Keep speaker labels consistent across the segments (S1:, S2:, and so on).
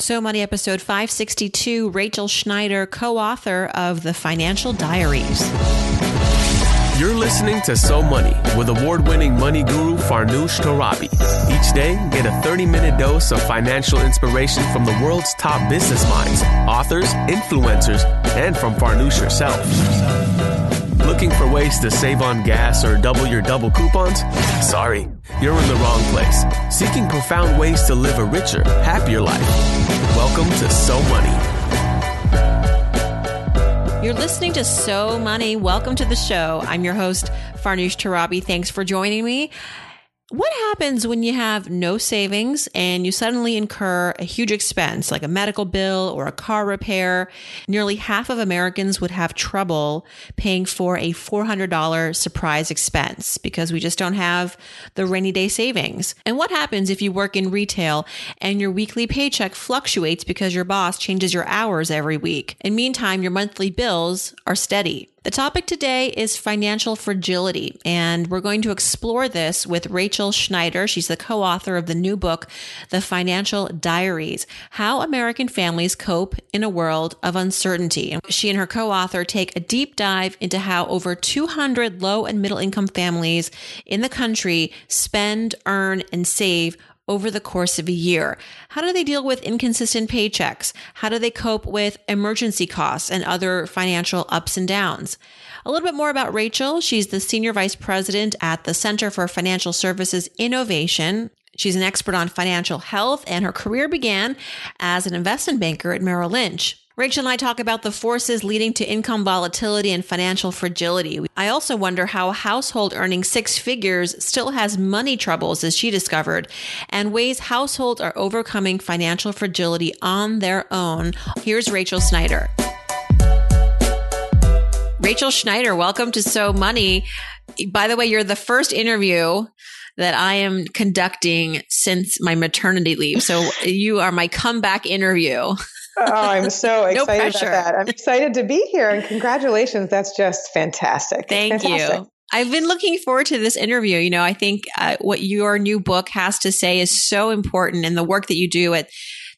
S1: So Money episode 562, Rachel Schneider, co author of The Financial Diaries.
S2: You're listening to So Money with award winning money guru Farnoosh Torabi. Each day, get a 30 minute dose of financial inspiration from the world's top business minds, authors, influencers, and from Farnoosh herself. Looking for ways to save on gas or double your double coupons? Sorry, you're in the wrong place. Seeking profound ways to live a richer, happier life. Welcome to So Money.
S1: You're listening to So Money. Welcome to the show. I'm your host, Farnoosh Torabi. Thanks for joining me. What happens when you have no savings and you suddenly incur a huge expense like a medical bill or a car repair? Nearly half of Americans would have trouble paying for a $400 surprise expense because we just don't have the rainy day savings. And what happens if you work in retail and your weekly paycheck fluctuates because your boss changes your hours every week? And meantime, your monthly bills are steady. The topic today is financial fragility, and we're going to explore this with Rachel Schneider. She's the co author of the new book, The Financial Diaries How American Families Cope in a World of Uncertainty. She and her co author take a deep dive into how over 200 low and middle income families in the country spend, earn, and save over the course of a year? How do they deal with inconsistent paychecks? How do they cope with emergency costs and other financial ups and downs? A little bit more about Rachel. She's the Senior Vice President at the Center for Financial Services Innovation. She's an expert on financial health, and her career began as an investment banker at Merrill Lynch. Rachel and I talk about the forces leading to income volatility and financial fragility. I also wonder how a household earning six figures still has money troubles, as she discovered, and ways households are overcoming financial fragility on their own. Here's Rachel Schneider. Rachel Schneider, welcome to So Money. By the way, you're the first interview that I am conducting since my maternity leave. So you are my comeback interview.
S3: Oh, I'm so excited no about that. I'm excited to be here and congratulations. That's just fantastic.
S1: Thank
S3: fantastic.
S1: you. I've been looking forward to this interview. You know, I think uh, what your new book has to say is so important, and the work that you do at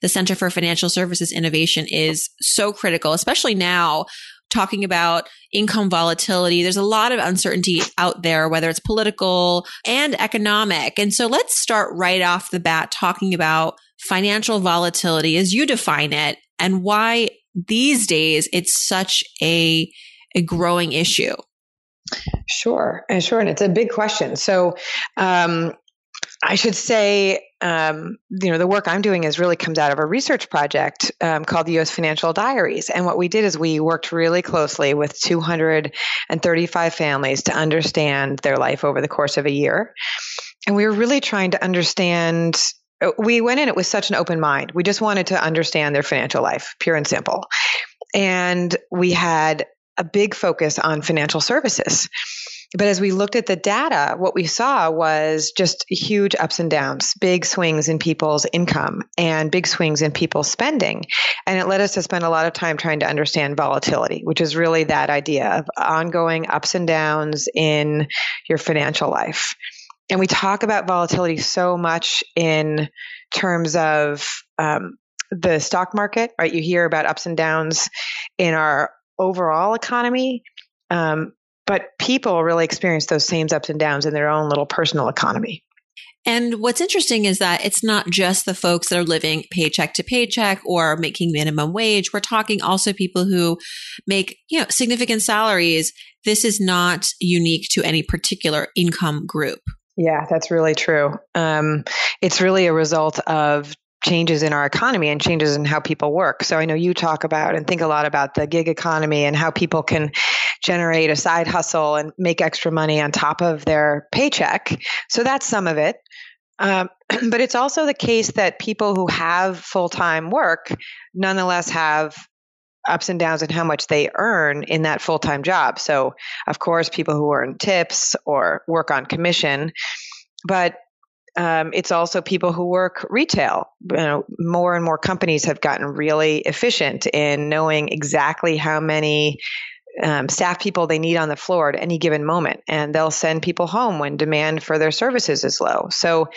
S1: the Center for Financial Services Innovation is so critical, especially now talking about income volatility. There's a lot of uncertainty out there, whether it's political and economic. And so let's start right off the bat talking about financial volatility as you define it and why these days it's such a, a growing issue.
S3: Sure, and sure, and it's a big question. So, um, I should say, um, you know, the work I'm doing is really comes out of a research project um, called the U.S. Financial Diaries. And what we did is we worked really closely with 235 families to understand their life over the course of a year. And we were really trying to understand we went in it with such an open mind. We just wanted to understand their financial life, pure and simple. And we had a big focus on financial services. But as we looked at the data, what we saw was just huge ups and downs, big swings in people's income and big swings in people's spending. And it led us to spend a lot of time trying to understand volatility, which is really that idea of ongoing ups and downs in your financial life. And we talk about volatility so much in terms of um, the stock market, right? You hear about ups and downs in our overall economy. Um, but people really experience those same ups and downs in their own little personal economy.
S1: And what's interesting is that it's not just the folks that are living paycheck to paycheck or making minimum wage. We're talking also people who make, you know, significant salaries. This is not unique to any particular income group.
S3: Yeah, that's really true. Um, it's really a result of changes in our economy and changes in how people work. So I know you talk about and think a lot about the gig economy and how people can generate a side hustle and make extra money on top of their paycheck. So that's some of it. Um, but it's also the case that people who have full time work nonetheless have ups and downs in how much they earn in that full time job. So, of course, people who earn tips or work on commission, but um, it's also people who work retail. You know, more and more companies have gotten really efficient in knowing exactly how many um, staff people they need on the floor at any given moment, and they'll send people home when demand for their services is low. So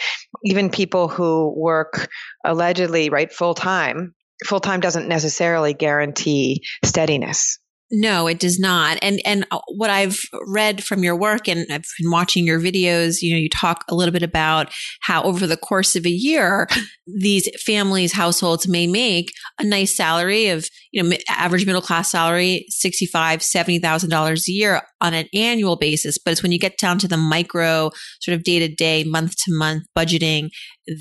S3: even people who work allegedly right full time, full time doesn't necessarily guarantee steadiness.
S1: No, it does not. And and uh, what I've read from your work and I've been watching your videos, you know, you talk a little bit about how over the course of a year these families households may make a nice salary of, you know, average middle class salary, 65, 70,000 dollars a year on an annual basis, but it's when you get down to the micro sort of day to day, month to month budgeting,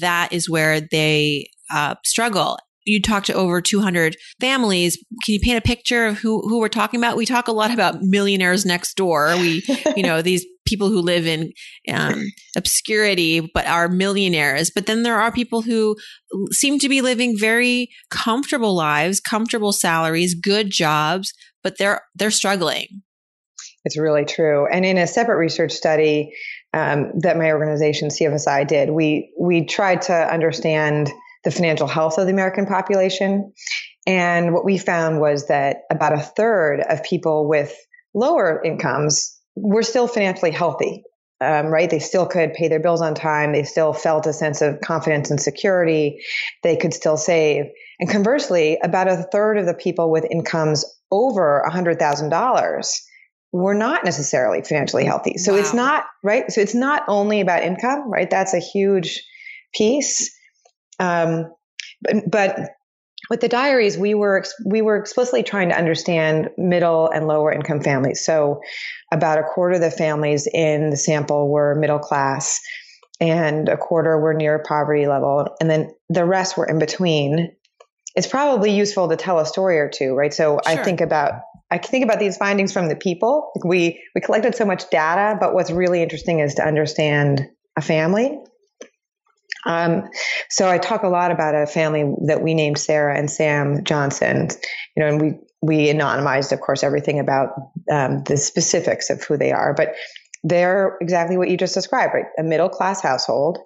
S1: that is where they uh, struggle you talked to over 200 families. Can you paint a picture of who, who we're talking about? We talk a lot about millionaires next door. We, you know, these people who live in um, obscurity but are millionaires. But then there are people who seem to be living very comfortable lives, comfortable salaries, good jobs, but they're they're struggling.
S3: It's really true. And in a separate research study um, that my organization CFSI did, we we tried to understand the financial health of the American population. And what we found was that about a third of people with lower incomes were still financially healthy, um, right? They still could pay their bills on time. They still felt a sense of confidence and security. They could still save. And conversely, about a third of the people with incomes over $100,000 were not necessarily financially healthy. So wow. it's not, right? So it's not only about income, right? That's a huge piece. Um, but, but with the diaries, we were we were explicitly trying to understand middle and lower income families. So, about a quarter of the families in the sample were middle class, and a quarter were near poverty level, and then the rest were in between. It's probably useful to tell a story or two, right? So, sure. I think about I think about these findings from the people. We we collected so much data, but what's really interesting is to understand a family um, so I talk a lot about a family that we named Sarah and Sam Johnson, you know, and we we anonymized, of course, everything about um, the specifics of who they are, but they're exactly what you just described, right? A middle class household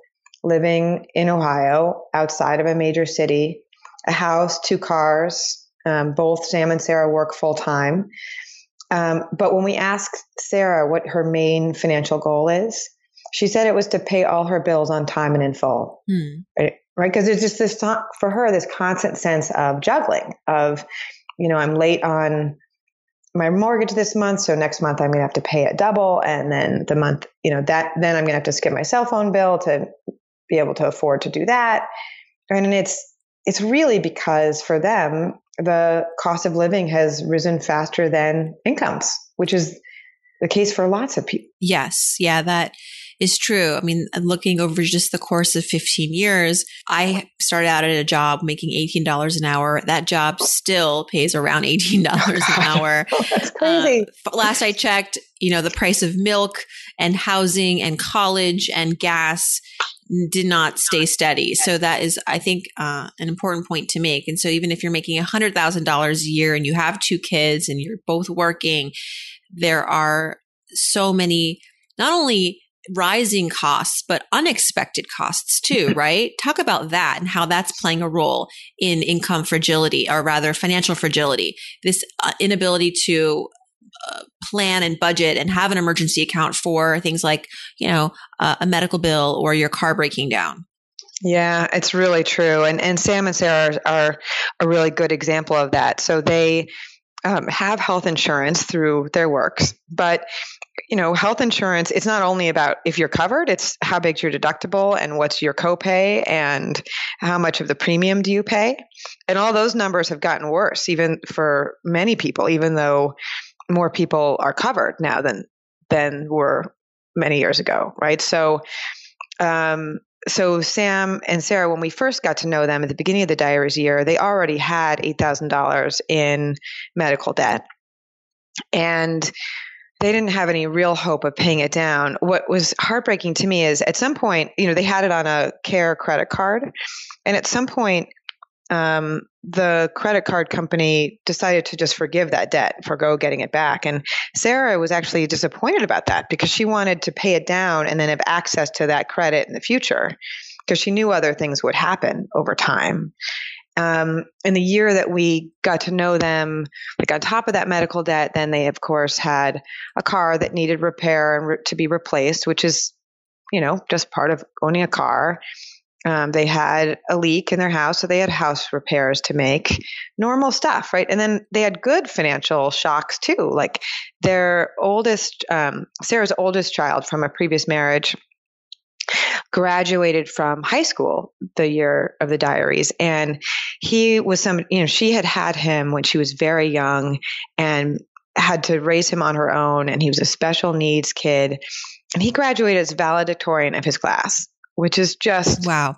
S3: living in Ohio, outside of a major city, a house, two cars. Um, both Sam and Sarah work full time. Um, but when we ask Sarah what her main financial goal is, she said it was to pay all her bills on time and in full. Hmm. Right. Right. Cause there's just this, for her, this constant sense of juggling of, you know, I'm late on my mortgage this month. So next month I'm going to have to pay it double. And then the month, you know, that, then I'm going to have to skip my cell phone bill to be able to afford to do that. And it's, it's really because for them, the cost of living has risen faster than incomes, which is the case for lots of people.
S1: Yes. Yeah. That, is true. I mean, looking over just the course of 15 years, I started out at a job making $18 an hour. That job still pays around $18 an hour.
S3: oh, that's crazy.
S1: Uh, last I checked, you know, the price of milk and housing and college and gas did not stay steady. So that is, I think, uh, an important point to make. And so even if you're making $100,000 a year and you have two kids and you're both working, there are so many, not only rising costs, but unexpected costs too, right? Talk about that and how that's playing a role in income fragility or rather financial fragility. This uh, inability to uh, plan and budget and have an emergency account for things like, you know, uh, a medical bill or your car breaking down.
S3: Yeah, it's really true. And and Sam and Sarah are, are a really good example of that. So they um, have health insurance through their works, but you know, health insurance, it's not only about if you're covered, it's how big's your deductible and what's your copay and how much of the premium do you pay. And all those numbers have gotten worse, even for many people, even though more people are covered now than than were many years ago, right? So um, so Sam and Sarah, when we first got to know them at the beginning of the diaries year, they already had eight thousand dollars in medical debt. And they didn't have any real hope of paying it down. What was heartbreaking to me is at some point, you know, they had it on a CareCredit card. And at some point, um, the credit card company decided to just forgive that debt, forgo getting it back. And Sarah was actually disappointed about that because she wanted to pay it down and then have access to that credit in the future because she knew other things would happen over time. um, in the year that we got to know them, like on top of that medical debt, then they of course had a car that needed repair and re- to be replaced, which is, you know, just part of owning a car. Um, they had a leak in their house, so they had house repairs to make, normal stuff, right? And then they had good financial shocks too. Like their oldest, um, Sarah's oldest child from a previous marriage graduated from high school the year of the diaries and he was some you know she had had him when she was very young and had to raise him on her own and he was a special needs kid and he graduated as valedictorian of his class which is just
S1: wow.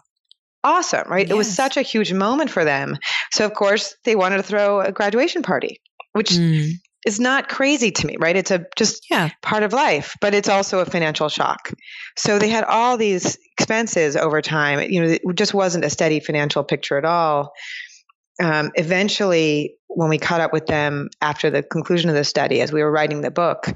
S3: awesome right? Yes. it was such a huge moment for them. So of course they wanted to throw a graduation party which mm. is not crazy to me right? It's a just yeah. part of life but it's also a financial shock. So they had all these expenses over time. You know it just wasn't a steady financial picture at all. Um, eventually when we caught up with them after the conclusion of the study as we were writing the book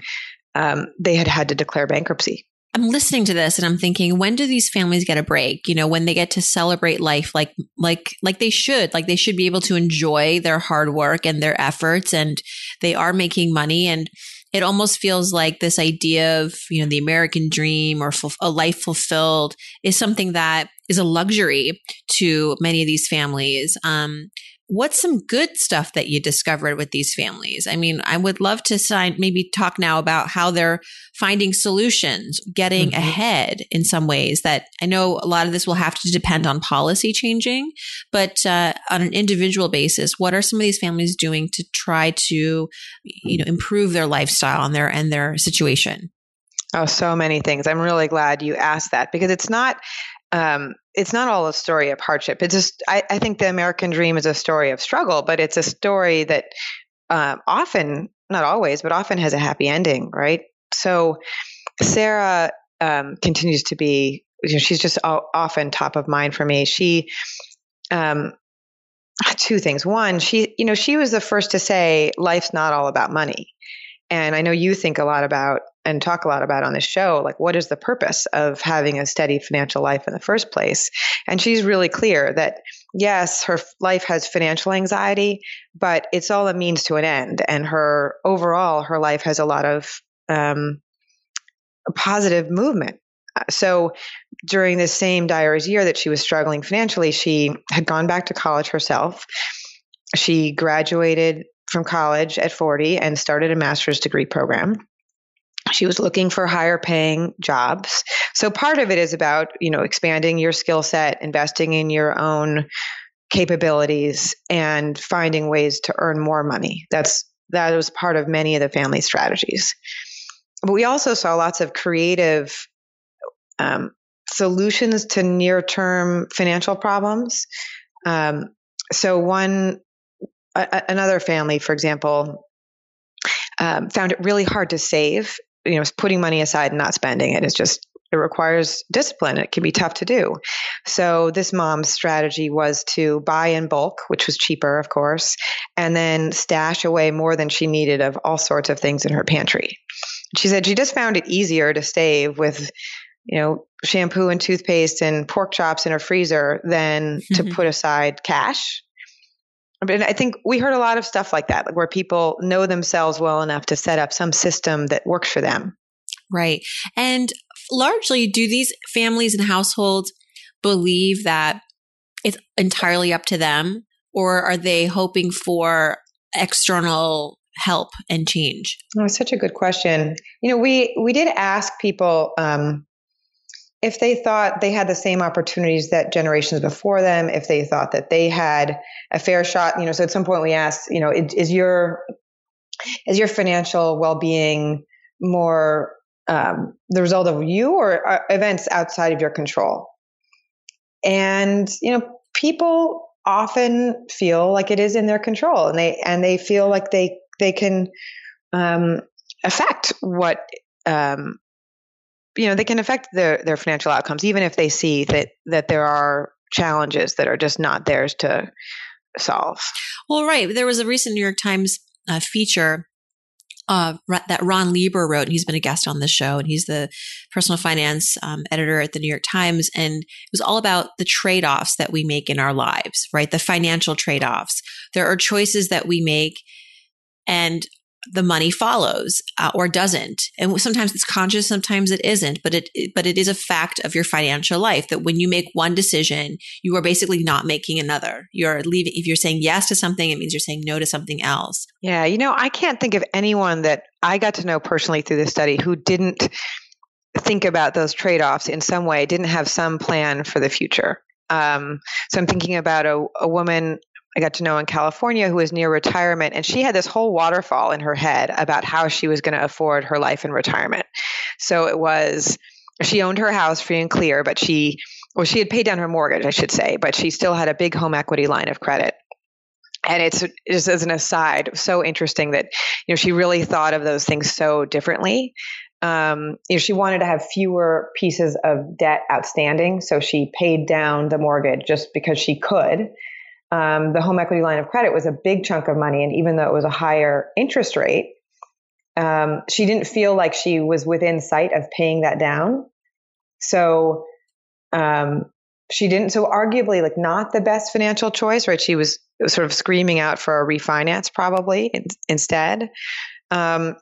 S3: um, they had had to declare bankruptcy
S1: I'm listening to this and I'm thinking, when do these families get a break? You know, when they get to celebrate life like like like they should, like they should be able to enjoy their hard work and their efforts and they are making money and it almost feels like this idea of, you know, the American dream or a life fulfilled is something that is a luxury to many of these families. Um, what's some good stuff that you discovered with these families? I mean, I would love to sign, maybe talk now about how they're finding solutions, getting mm-hmm. ahead in some ways that I know a lot of this will have to depend on policy changing, but uh, on an individual basis, what are some of these families doing to try to, you know, improve their lifestyle and their, and their situation?
S3: Oh, so many things. I'm really glad you asked that because it's not um, it's not all a story of hardship. It's just I, I, think the American dream is a story of struggle, but it's a story that uh, often, not always, but often has a happy ending, right? So Sarah um, continues to be, you know, she's just often top of mind for me. She, um, two things. One, she, you know, she was the first to say life's not all about money. And I know you think a lot about and talk a lot about on the show like what is the purpose of having a steady financial life in the first place? And she's really clear that yes her life has financial anxiety but it's all a means to an end. And her overall her life has a lot of um, positive movement. Uh, so during this same diaries year that she was struggling financially she had gone back to college herself. She graduated from college at 40 and started a master's degree program she was looking for higher paying jobs. So part of it is about, you know, expanding your skill set, investing in your own capabilities and finding ways to earn more money. That's that was part of many of the family strategies. But we also saw lots of creative um, solutions to near term financial problems. Um, so one a, another family, for example, um, found it really hard to save you know, putting money aside and not spending it is just it requires discipline. It can be tough to do. So this mom's strategy was to buy in bulk, which was cheaper, of course, and then stash away more than she needed of all sorts of things in her pantry. She said she just found it easier to save with, you know, shampoo and toothpaste and pork chops in her freezer than to put aside cash and I think we heard a lot of stuff like that, where people know themselves well enough to set up some system that works for them.
S1: Right. And largely, do these families and households believe that it's entirely up to them, or are they hoping for external help and change?
S3: Oh, such a good question. You know, we we did ask people um, if they thought they had the same opportunities that generations before them, if they thought that they had a fair shot, you know, so at some point we asked, you know, is your is your financial well-being more um, the result of you or events outside of your control? And you know, people often feel like it is in their control, and they and they feel like they they can um, affect what um, you know they can affect their their financial outcomes even if they see that that there are challenges that are just not theirs to solve
S1: well right there was a recent new york times uh, feature uh, that Ron Lieber wrote. and He's been a guest on this show, and he's the personal finance um, editor at the New York Times. And it was all about the trade offs that we make in our lives, right? The financial trade offs. There are choices that we make, and the money follows uh, or doesn't. And sometimes it's conscious sometimes it isn't but it but it is a fact of your financial life that when you make one decision you are basically not making another. You're leaving if you're saying yes to something it means you're saying no to something else.
S3: Yeah you know i can't think of anyone that i got to know personally through this study who didn't think about those trade-offs in some way didn't have some plan for the future. Um, so i'm thinking about a, a woman I got to know in California who was near retirement, and she had this whole waterfall in her head about how she was going to afford her life in retirement. So it was she owned her house free and clear, but she well she had paid down her mortgage, I should say, but she still had a big home equity line of credit. And it's just as an aside, so interesting that you know she really thought of those things so differently. Um, you know, she wanted to have fewer pieces of debt outstanding, so she paid down the mortgage just because she could um, the home equity line of credit was a big chunk of money. And even though it was a higher interest rate, um, she didn't feel like she was within sight of paying that down. So um, she didn't. So arguably, like not the best financial choice, right? She was sort of screaming out for a refinance, probably in, instead. Um,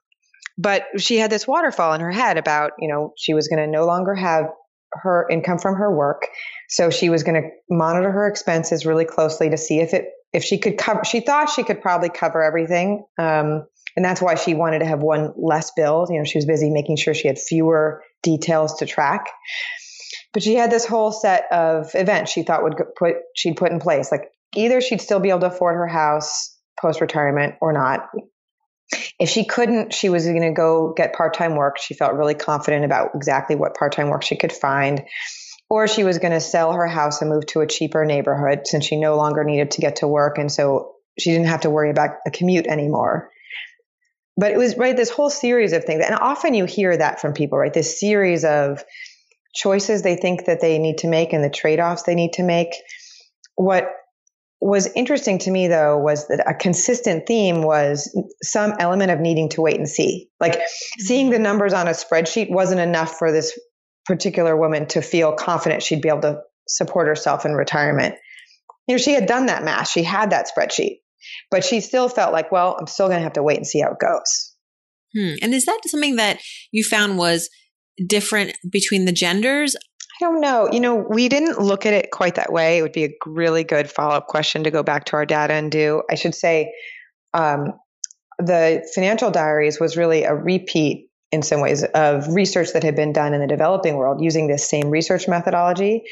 S3: but she had this waterfall in her head about, you know, she was going to no longer have her income from her work. So she was going to monitor her expenses really closely to see if it if she could cover. She thought she could probably cover everything, um, and that's why she wanted to have one less bill. You know, she was busy making sure she had fewer details to track. But she had this whole set of events she thought would put she'd put in place. Like either she'd still be able to afford her house post retirement or not. If she couldn't, she was going to go get part time work. She felt really confident about exactly what part time work she could find. Or she was going to sell her house and move to a cheaper neighborhood since she no longer needed to get to work. And so she didn't have to worry about a commute anymore. But it was right, this whole series of things. And often you hear that from people, right? This series of choices they think that they need to make and the trade offs they need to make. What was interesting to me though was that a consistent theme was some element of needing to wait and see. Like seeing the numbers on a spreadsheet wasn't enough for this particular woman to feel confident she'd be able to support herself in retirement. You know, she had done that math, she had that spreadsheet, but she still felt like, well, I'm still going to have to wait and see how it goes.
S1: Hmm. And is that something that you found was different between the genders?
S3: I don't know. You know, we didn't look at it quite that way. It would be a really good follow up question to go back to our data and do. I should say, um, the financial diaries was really a repeat in some ways of research that had been done in the developing world using this same research methodology.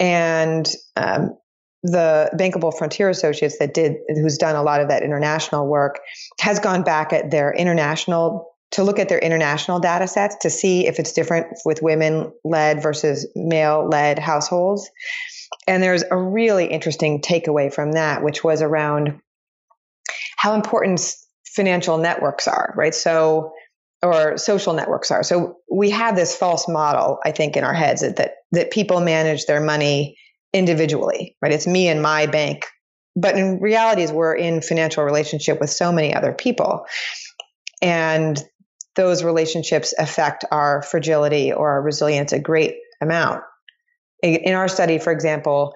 S3: And um, the Bankable Frontier Associates that did, who's done a lot of that international work, has gone back at their international to look at their international data sets to see if it's different with women led versus male led households. And there's a really interesting takeaway from that, which was around how important financial networks are, right? So, or social networks are. So we have this false model, I think, in our heads that, that, that people manage their money individually, right? It's me and my bank. But in reality, we're in financial relationship with so many other people. And those relationships affect our fragility or our resilience a great amount. In our study, for example,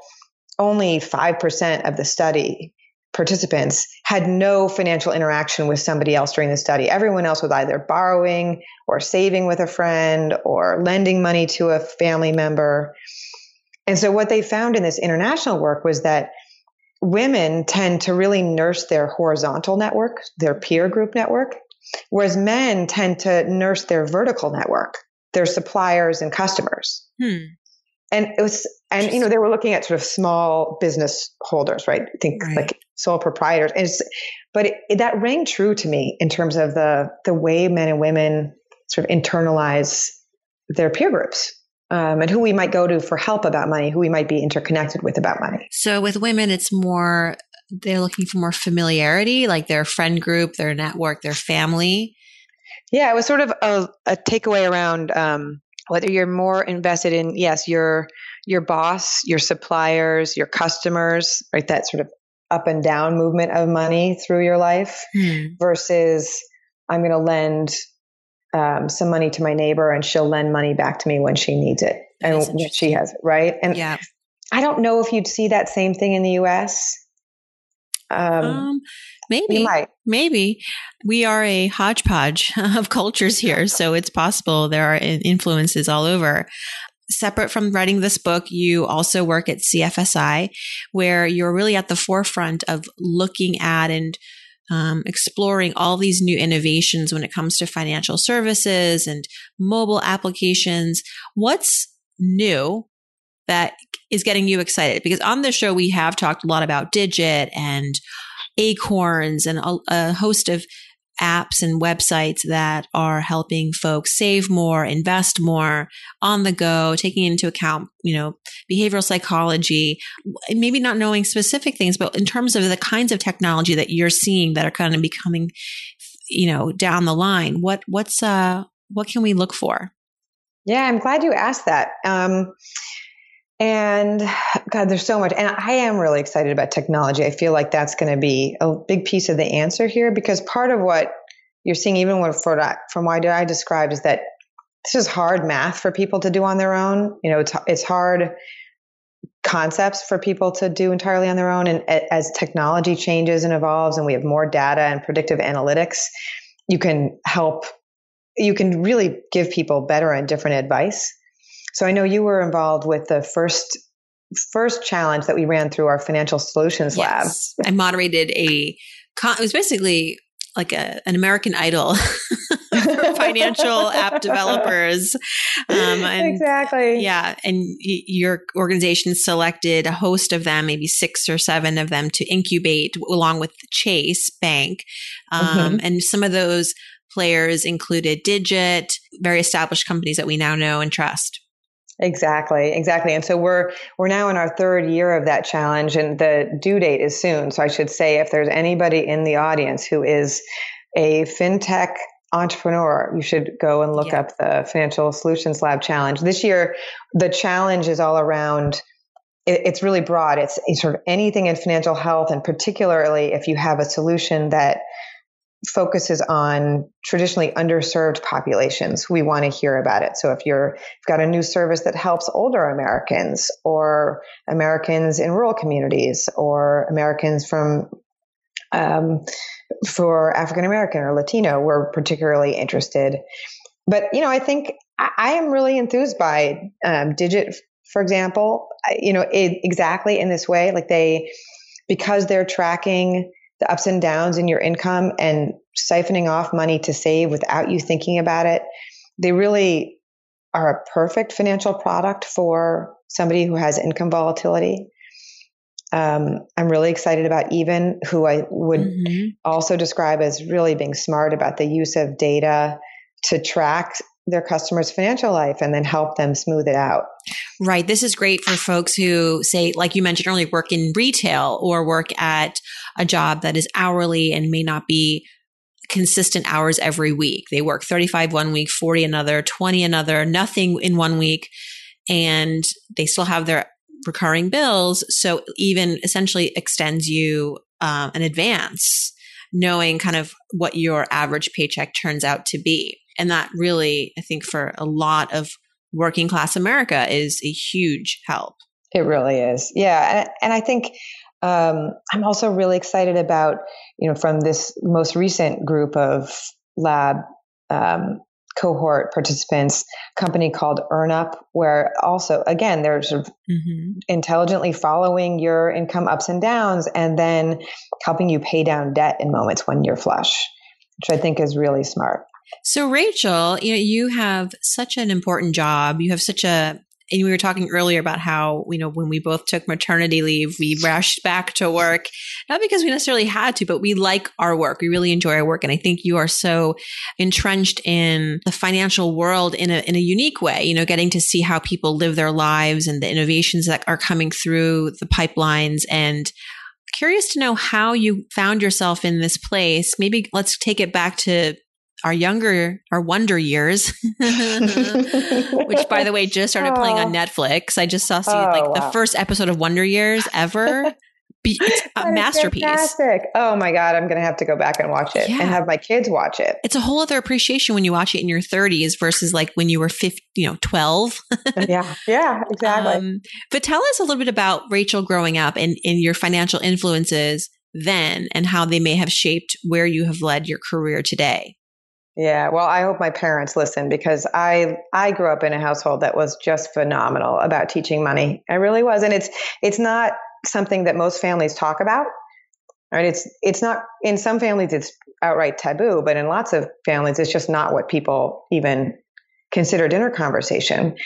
S3: only 5% of the study participants had no financial interaction with somebody else during the study. Everyone else was either borrowing or saving with a friend or lending money to a family member. And so, what they found in this international work was that women tend to really nurse their horizontal network, their peer group network, Whereas men tend to nurse their vertical network, their suppliers and customers. Hmm. And it was, and you know, they were looking at sort of small business holders, right? Think right. like sole proprietors. And it's, but it, that rang true to me in terms of the the way men and women sort of internalize their peer groups. Um, and who we might go to for help about money, who we might be interconnected with about money.
S1: So with women, it's more they're looking for more familiarity, like their friend group, their network, their family.
S3: Yeah, it was sort of a, a takeaway around um, whether you're more invested in yes, your your boss, your suppliers, your customers, right? That sort of up and down movement of money through your life hmm. versus I'm going to lend um, some money to my neighbor and she'll lend money back to me when she needs it and when she has it, right? And
S1: yeah.
S3: I don't know if you'd see that same thing in the US.
S1: Um, um, maybe, maybe we are a hodgepodge of cultures here, so it's possible there are influences all over. Separate from writing this book, you also work at CFSI, where you're really at the forefront of looking at and um, exploring all these new innovations when it comes to financial services and mobile applications. What's new that is getting you excited? Because on the show, we have talked a lot about Digit and Acorns and a, a host of apps and websites that are helping folks save more, invest more on the go, taking into account, you know, behavioral psychology, maybe not knowing specific things, but in terms of the kinds of technology that you're seeing that are kind of becoming, you know, down the line, what, what's, uh, what can we look for?
S3: Yeah, I'm glad you asked that. Um, and God, there's so much. And I am really excited about technology. I feel like that's going to be a big piece of the answer here because part of what you're seeing, even from, from what I described, is that this is hard math for people to do on their own. You know, it's, it's hard concepts for people to do entirely on their own. And as technology changes and evolves and we have more data and predictive analytics, you can help, you can really give people better and different advice so I know you were involved with the first first challenge that we ran through our financial solutions yes.
S1: lab. I moderated a it was basically like a, an American Idol for financial app developers.
S3: Um, and, exactly.
S1: Yeah, and y- your organization selected a host of them, maybe six or seven of them, to incubate along with Chase Bank, um, mm-hmm. and some of those players included Digit, very established companies that we now know and trust.
S3: Exactly, exactly. And so we're we're now in our third year of that challenge and the due date is soon. So I should say if there's anybody in the audience who is a fintech entrepreneur, you should go and look yeah. up the Financial Solutions Lab challenge. This year the challenge is all around it's really broad. It's, it's sort of anything in financial health and particularly if you have a solution that focuses on traditionally underserved populations. We want to hear about it. So if you're you've got a new service that helps older Americans or Americans in rural communities or Americans from um, for African American or Latino, we're particularly interested. But you know, I think I, I am really enthused by um, Digit, for example. I, you know, it, exactly in this way, like they because they're tracking the ups and downs in your income and siphoning off money to save without you thinking about it. They really are a perfect financial product for somebody who has income volatility. Um, I'm really excited about Even, who I would mm-hmm. also describe as really being smart about the use of data to track their customers' financial life and then help them smooth it out.
S1: Right. This is great for folks who say, like you mentioned earlier, work in retail or work at a job that is hourly and may not be consistent hours every week. They work 35 one week, 40 another, 20 another, nothing in one week, and they still have their recurring bills. So Even essentially extends you um, an advance, knowing kind of what your average paycheck turns out to be. And that really, I think, for a lot of working class America is a huge help.
S3: It really is. Yeah. And, and I think um, I'm also really excited about, you know, from this most recent group of lab um, cohort participants, company called EarnUp, where also, again, they're sort of mm-hmm. intelligently following your income ups and downs and then helping you pay down debt in moments when you're flush, which I think is really smart.
S1: So, Rachel, you know, you have such an important job. You have such a and we were talking earlier about how you know when we both took maternity leave we rushed back to work not because we necessarily had to but we like our work we really enjoy our work and i think you are so entrenched in the financial world in a in a unique way you know getting to see how people live their lives and the innovations that are coming through the pipelines and curious to know how you found yourself in this place maybe let's take it back to our younger, our wonder years, which by the way just started oh. playing on oh. Netflix. I just saw see, oh, like wow. the first episode of Wonder Years ever. it's a masterpiece.
S3: Fantastic. Oh my God. I'm going to have to go back and watch it yeah. and have my kids watch it.
S1: It's a whole other appreciation when you watch it in your 30s versus like when you were 50, you know, 12.
S3: yeah. Yeah, exactly. Um,
S1: but tell us a little bit about Rachel growing up and, and your financial influences then and how they may have shaped where you have led your career today.
S3: Yeah, well, I hope my parents listen because I I grew up in a household that was just phenomenal about teaching money. I really was, and it's it's not something that most families talk about. Right? It's it's not in some families it's outright taboo, but in lots of families it's just not what people even consider dinner conversation.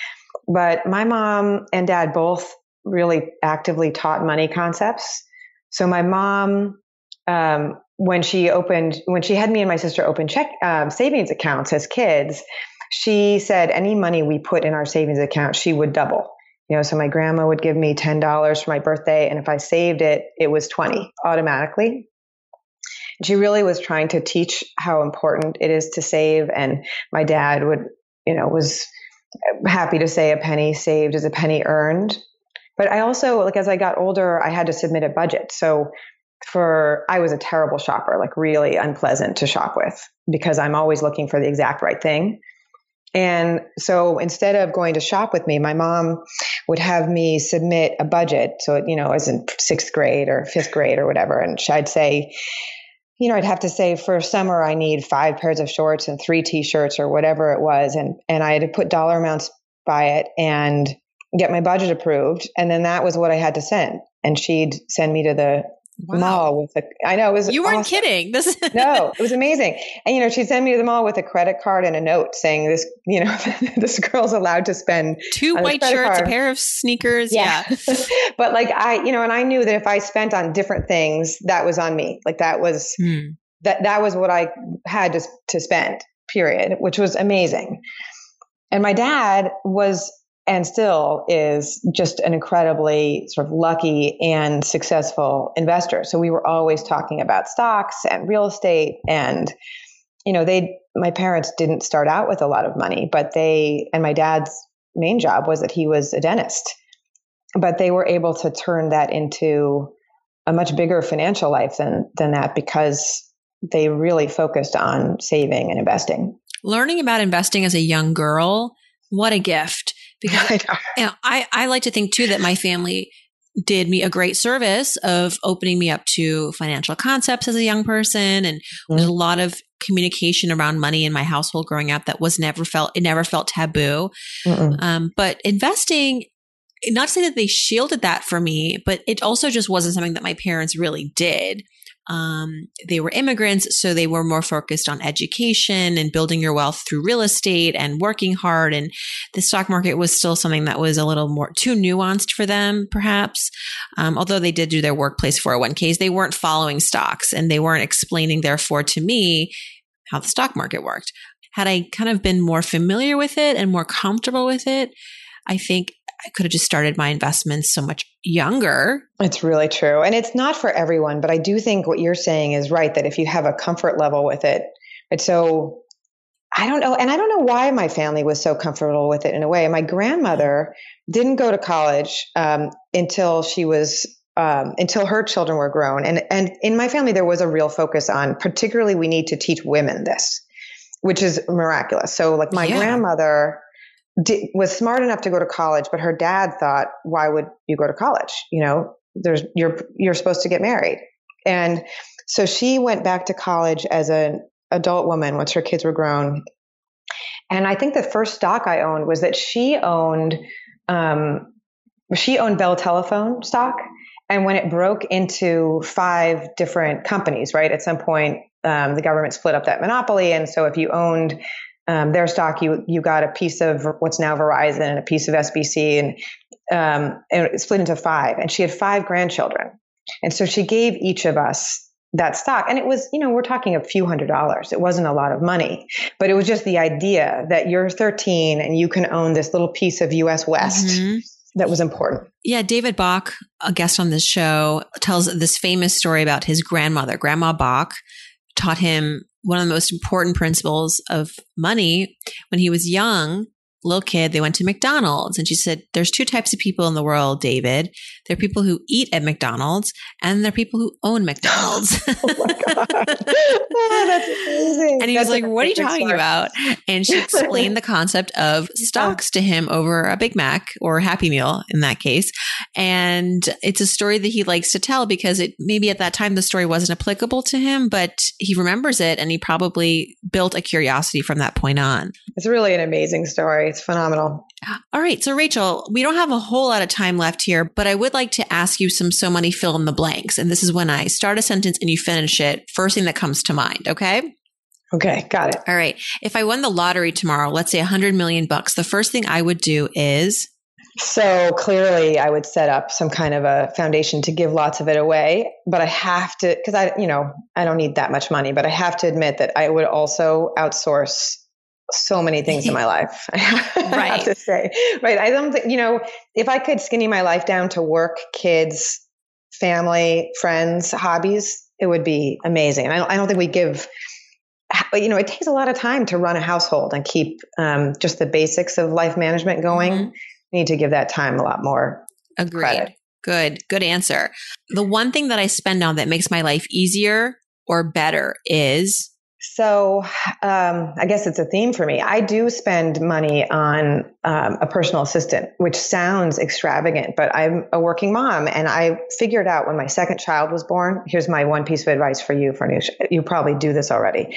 S3: But my mom and dad both really actively taught money concepts. So my mom um, when she opened when she had me and my sister open check um, savings accounts as kids she said any money we put in our savings account she would double. You know so my grandma would give me $10 for my birthday and if i saved it it was 20 automatically. She really was trying to teach how important it is to save and my dad would you know was happy to say a penny saved is a penny earned. But i also like as i got older i had to submit a budget. So for I was a terrible shopper, like really unpleasant to shop with because I'm always looking for the exact right thing. And so instead of going to shop with me, my mom would have me submit a budget. So, you know, as in sixth grade or fifth grade or whatever. And I'd say, you know, I'd have to say for summer, I need five pairs of shorts and three t-shirts or whatever it was. And, and I had to put dollar amounts by it and get my budget approved. And then that was what I had to send. And she'd send me to the wow. mall with a. I know it was.
S1: You weren't awesome. kidding. This
S3: no, it was amazing. And you know, she'd send me to the mall with a credit card and a note saying this. You know, this girl's allowed to spend
S1: two white shirts, card. a pair of sneakers. Yeah, yeah.
S3: but like I, you know, and I knew that if I spent on different things, that was on me. Like that was hmm. that that was what I had to to spend. Period, which was amazing. And my dad was and still is just an incredibly sort of lucky and successful investor. So we were always talking about stocks and real estate and you know they my parents didn't start out with a lot of money, but they and my dad's main job was that he was a dentist. But they were able to turn that into a much bigger financial life than than that because they really focused on saving and investing.
S1: Learning about investing as a young girl, what a gift because I, you know, I, I like to think too that my family did me a great service of opening me up to financial concepts as a young person. And mm-hmm. there's a lot of communication around money in my household growing up that was never felt, it never felt taboo. Um, but investing, not to say that they shielded that for me, but it also just wasn't something that my parents really did. Um, they were immigrants, so they were more focused on education and building your wealth through real estate and working hard. And the stock market was still something that was a little more too nuanced for them, perhaps. Um, although they did do their workplace 401ks, they weren't following stocks and they weren't explaining, therefore, to me how the stock market worked. Had I kind of been more familiar with it and more comfortable with it, I think I could have just started my investments so much younger.
S3: It's really true. And it's not for everyone, but I do think what you're saying is right that if you have a comfort level with it, it's so I don't know. And I don't know why my family was so comfortable with it in a way. My grandmother didn't go to college um, until she was um, until her children were grown. And and in my family, there was a real focus on, particularly, we need to teach women this, which is miraculous. So, like my yeah. grandmother was smart enough to go to college, but her dad thought, why would you go to college? You know, there's you're you're supposed to get married. And so she went back to college as an adult woman once her kids were grown. And I think the first stock I owned was that she owned um, she owned Bell Telephone stock. And when it broke into five different companies, right, at some point, um, the government split up that monopoly. And so if you owned um, their stock, you you got a piece of what's now Verizon and a piece of SBC, and um, and it split into five. And she had five grandchildren, and so she gave each of us that stock. And it was, you know, we're talking a few hundred dollars. It wasn't a lot of money, but it was just the idea that you're 13 and you can own this little piece of US West. Mm-hmm. That was important.
S1: Yeah, David Bach, a guest on this show, tells this famous story about his grandmother. Grandma Bach taught him one of the most important principles of money when he was young little kid, they went to McDonald's and she said, There's two types of people in the world, David. There are people who eat at McDonald's and there are people who own McDonald's. oh my God.
S3: oh, that's amazing.
S1: And he
S3: that's
S1: was like, What are you talking about? And she explained the concept of stocks to him over a Big Mac or Happy Meal in that case. And it's a story that he likes to tell because it maybe at that time the story wasn't applicable to him, but he remembers it and he probably built a curiosity from that point on.
S3: It's really an amazing story. It's phenomenal.
S1: All right. So, Rachel, we don't have a whole lot of time left here, but I would like to ask you some so money fill in the blanks. And this is when I start a sentence and you finish it, first thing that comes to mind. Okay.
S3: Okay, got it.
S1: All right. If I won the lottery tomorrow, let's say a hundred million bucks, the first thing I would do is
S3: so clearly, I would set up some kind of a foundation to give lots of it away. But I have to, because I, you know, I don't need that much money, but I have to admit that I would also outsource so many things in my life. I
S1: right.
S3: have to say, right. I don't think, you know, if I could skinny my life down to work, kids, family, friends, hobbies, it would be amazing. I don't, I don't think we give, you know, it takes a lot of time to run a household and keep um, just the basics of life management going. Mm-hmm need to give that time a lot more
S1: Agreed.
S3: Credit.
S1: Good, good answer. The one thing that I spend on that makes my life easier or better is
S3: so um, I guess it's a theme for me. I do spend money on um, a personal assistant, which sounds extravagant, but I'm a working mom, and I figured out when my second child was born. Here's my one piece of advice for you, Farnoosh. You probably do this already,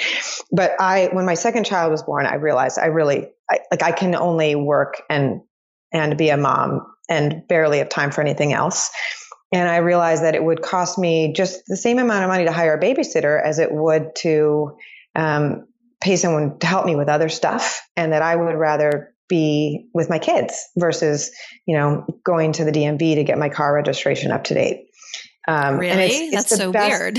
S3: but I, when my second child was born, I realized I really I, like I can only work and and be a mom and barely have time for anything else. And I realized that it would cost me just the same amount of money to hire a babysitter as it would to um, pay someone to help me with other stuff, and that I would rather be with my kids versus, you know, going to the DMV to get my car registration up to date.
S1: Um, really? And it's, it's That's so best, weird.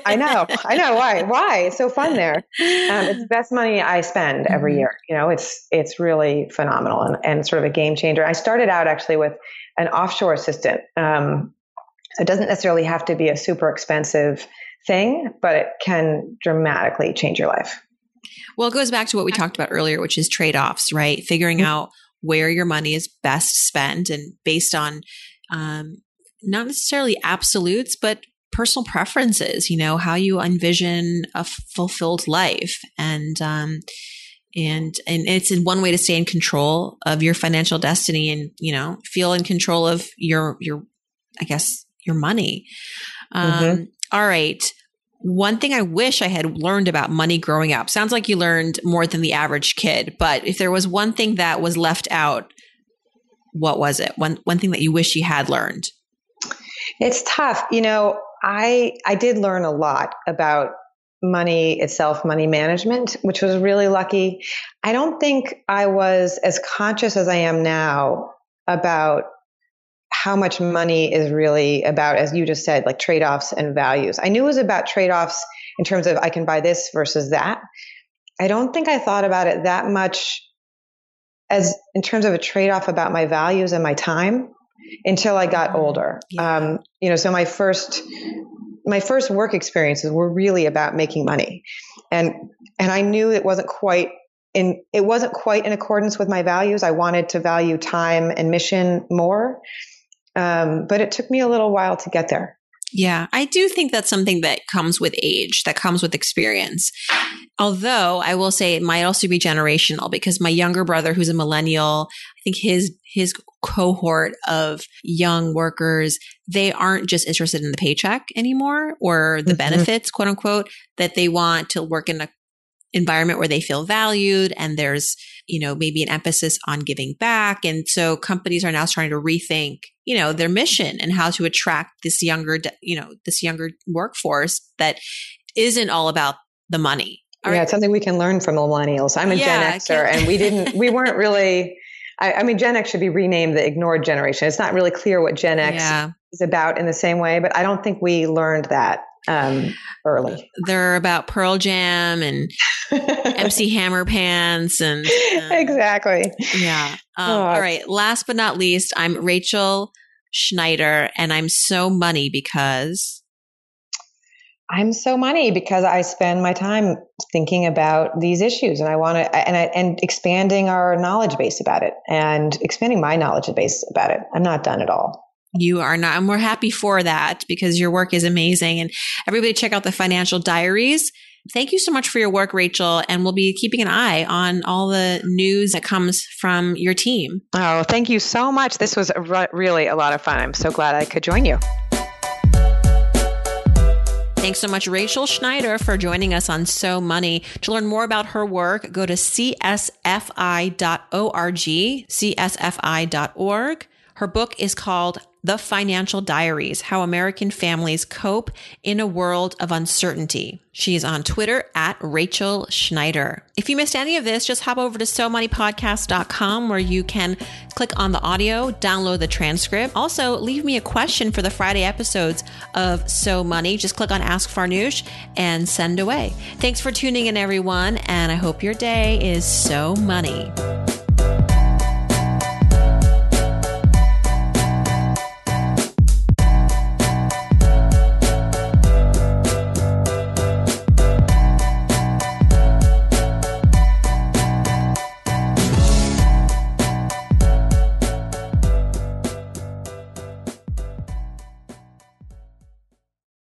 S3: I know. I know. Why? Why? It's so fun there. Um, it's the best money I spend every mm-hmm. year. You know, it's it's really phenomenal and, and sort of a game changer. I started out actually with an offshore assistant. Um, so it doesn't necessarily have to be a super expensive thing, but it can dramatically change your life.
S1: Well, it goes back to what we talked about earlier, which is trade offs, right? Figuring mm-hmm. out where your money is best spent and based on um, not necessarily absolutes, but personal preferences, you know, how you envision a fulfilled life. And, um, and and it's in one way to stay in control of your financial destiny and you know feel in control of your your i guess your money um, mm-hmm. All right one thing i wish i had learned about money growing up sounds like you learned more than the average kid but if there was one thing that was left out what was it one one thing that you wish you had learned
S3: it's tough. You know, I I did learn a lot about money itself, money management, which was really lucky. I don't think I was as conscious as I am now about how much money is really about, as you just said, like trade offs and values. I knew it was about trade offs in terms of I can buy this versus that. I don't think I thought about it that much as in terms of a trade off about my values and my time until I got older. Yeah. Um, you know, so my first my first work experiences were really about making money, and and I knew it wasn't quite in it wasn't quite in accordance with my values. I wanted to value time and mission more, um, but it took me a little while to get there.
S1: Yeah, I do think that's something that comes with age, that comes with experience. Although I will say it might also be generational because my younger brother, who's a millennial, I think his his cohort of young workers, they aren't just interested in the paycheck anymore or the mm-hmm. benefits, quote unquote, that they want to work in a environment where they feel valued and there's, you know, maybe an emphasis on giving back. And so companies are now starting to rethink, you know, their mission and how to attract this younger, you know, this younger workforce that isn't all about the money.
S3: yeah, it's something we can learn from millennials. I'm a yeah, Gen Xer and we didn't, we weren't really, I, I, mean, Gen X should be renamed the ignored generation. It's not really clear what Gen X yeah. is about in the same way, but I don't think we learned that um, early.
S1: They're about Pearl Jam and MC Hammer Pants and
S3: um, exactly.
S1: Yeah. Um, oh, all right. Last but not least, I'm Rachel Schneider, and I'm so money because
S3: I'm so money because I spend my time thinking about these issues and I want to and I, and expanding our knowledge base about it and expanding my knowledge base about it. I'm not done at all.
S1: You are not, and we're happy for that because your work is amazing. And everybody check out the financial diaries. Thank you so much for your work, Rachel. And we'll be keeping an eye on all the news that comes from your team.
S3: Oh, thank you so much. This was a, really a lot of fun. I'm so glad I could join you.
S1: Thanks so much, Rachel Schneider, for joining us on So Money. To learn more about her work, go to csfi.org, csfi.org. Her book is called the Financial Diaries How American Families Cope in a World of Uncertainty. She's on Twitter at Rachel Schneider. If you missed any of this, just hop over to SoMoneyPodcast.com where you can click on the audio, download the transcript. Also, leave me a question for the Friday episodes of So Money. Just click on Ask Farnoosh and send away. Thanks for tuning in, everyone, and I hope your day is so money.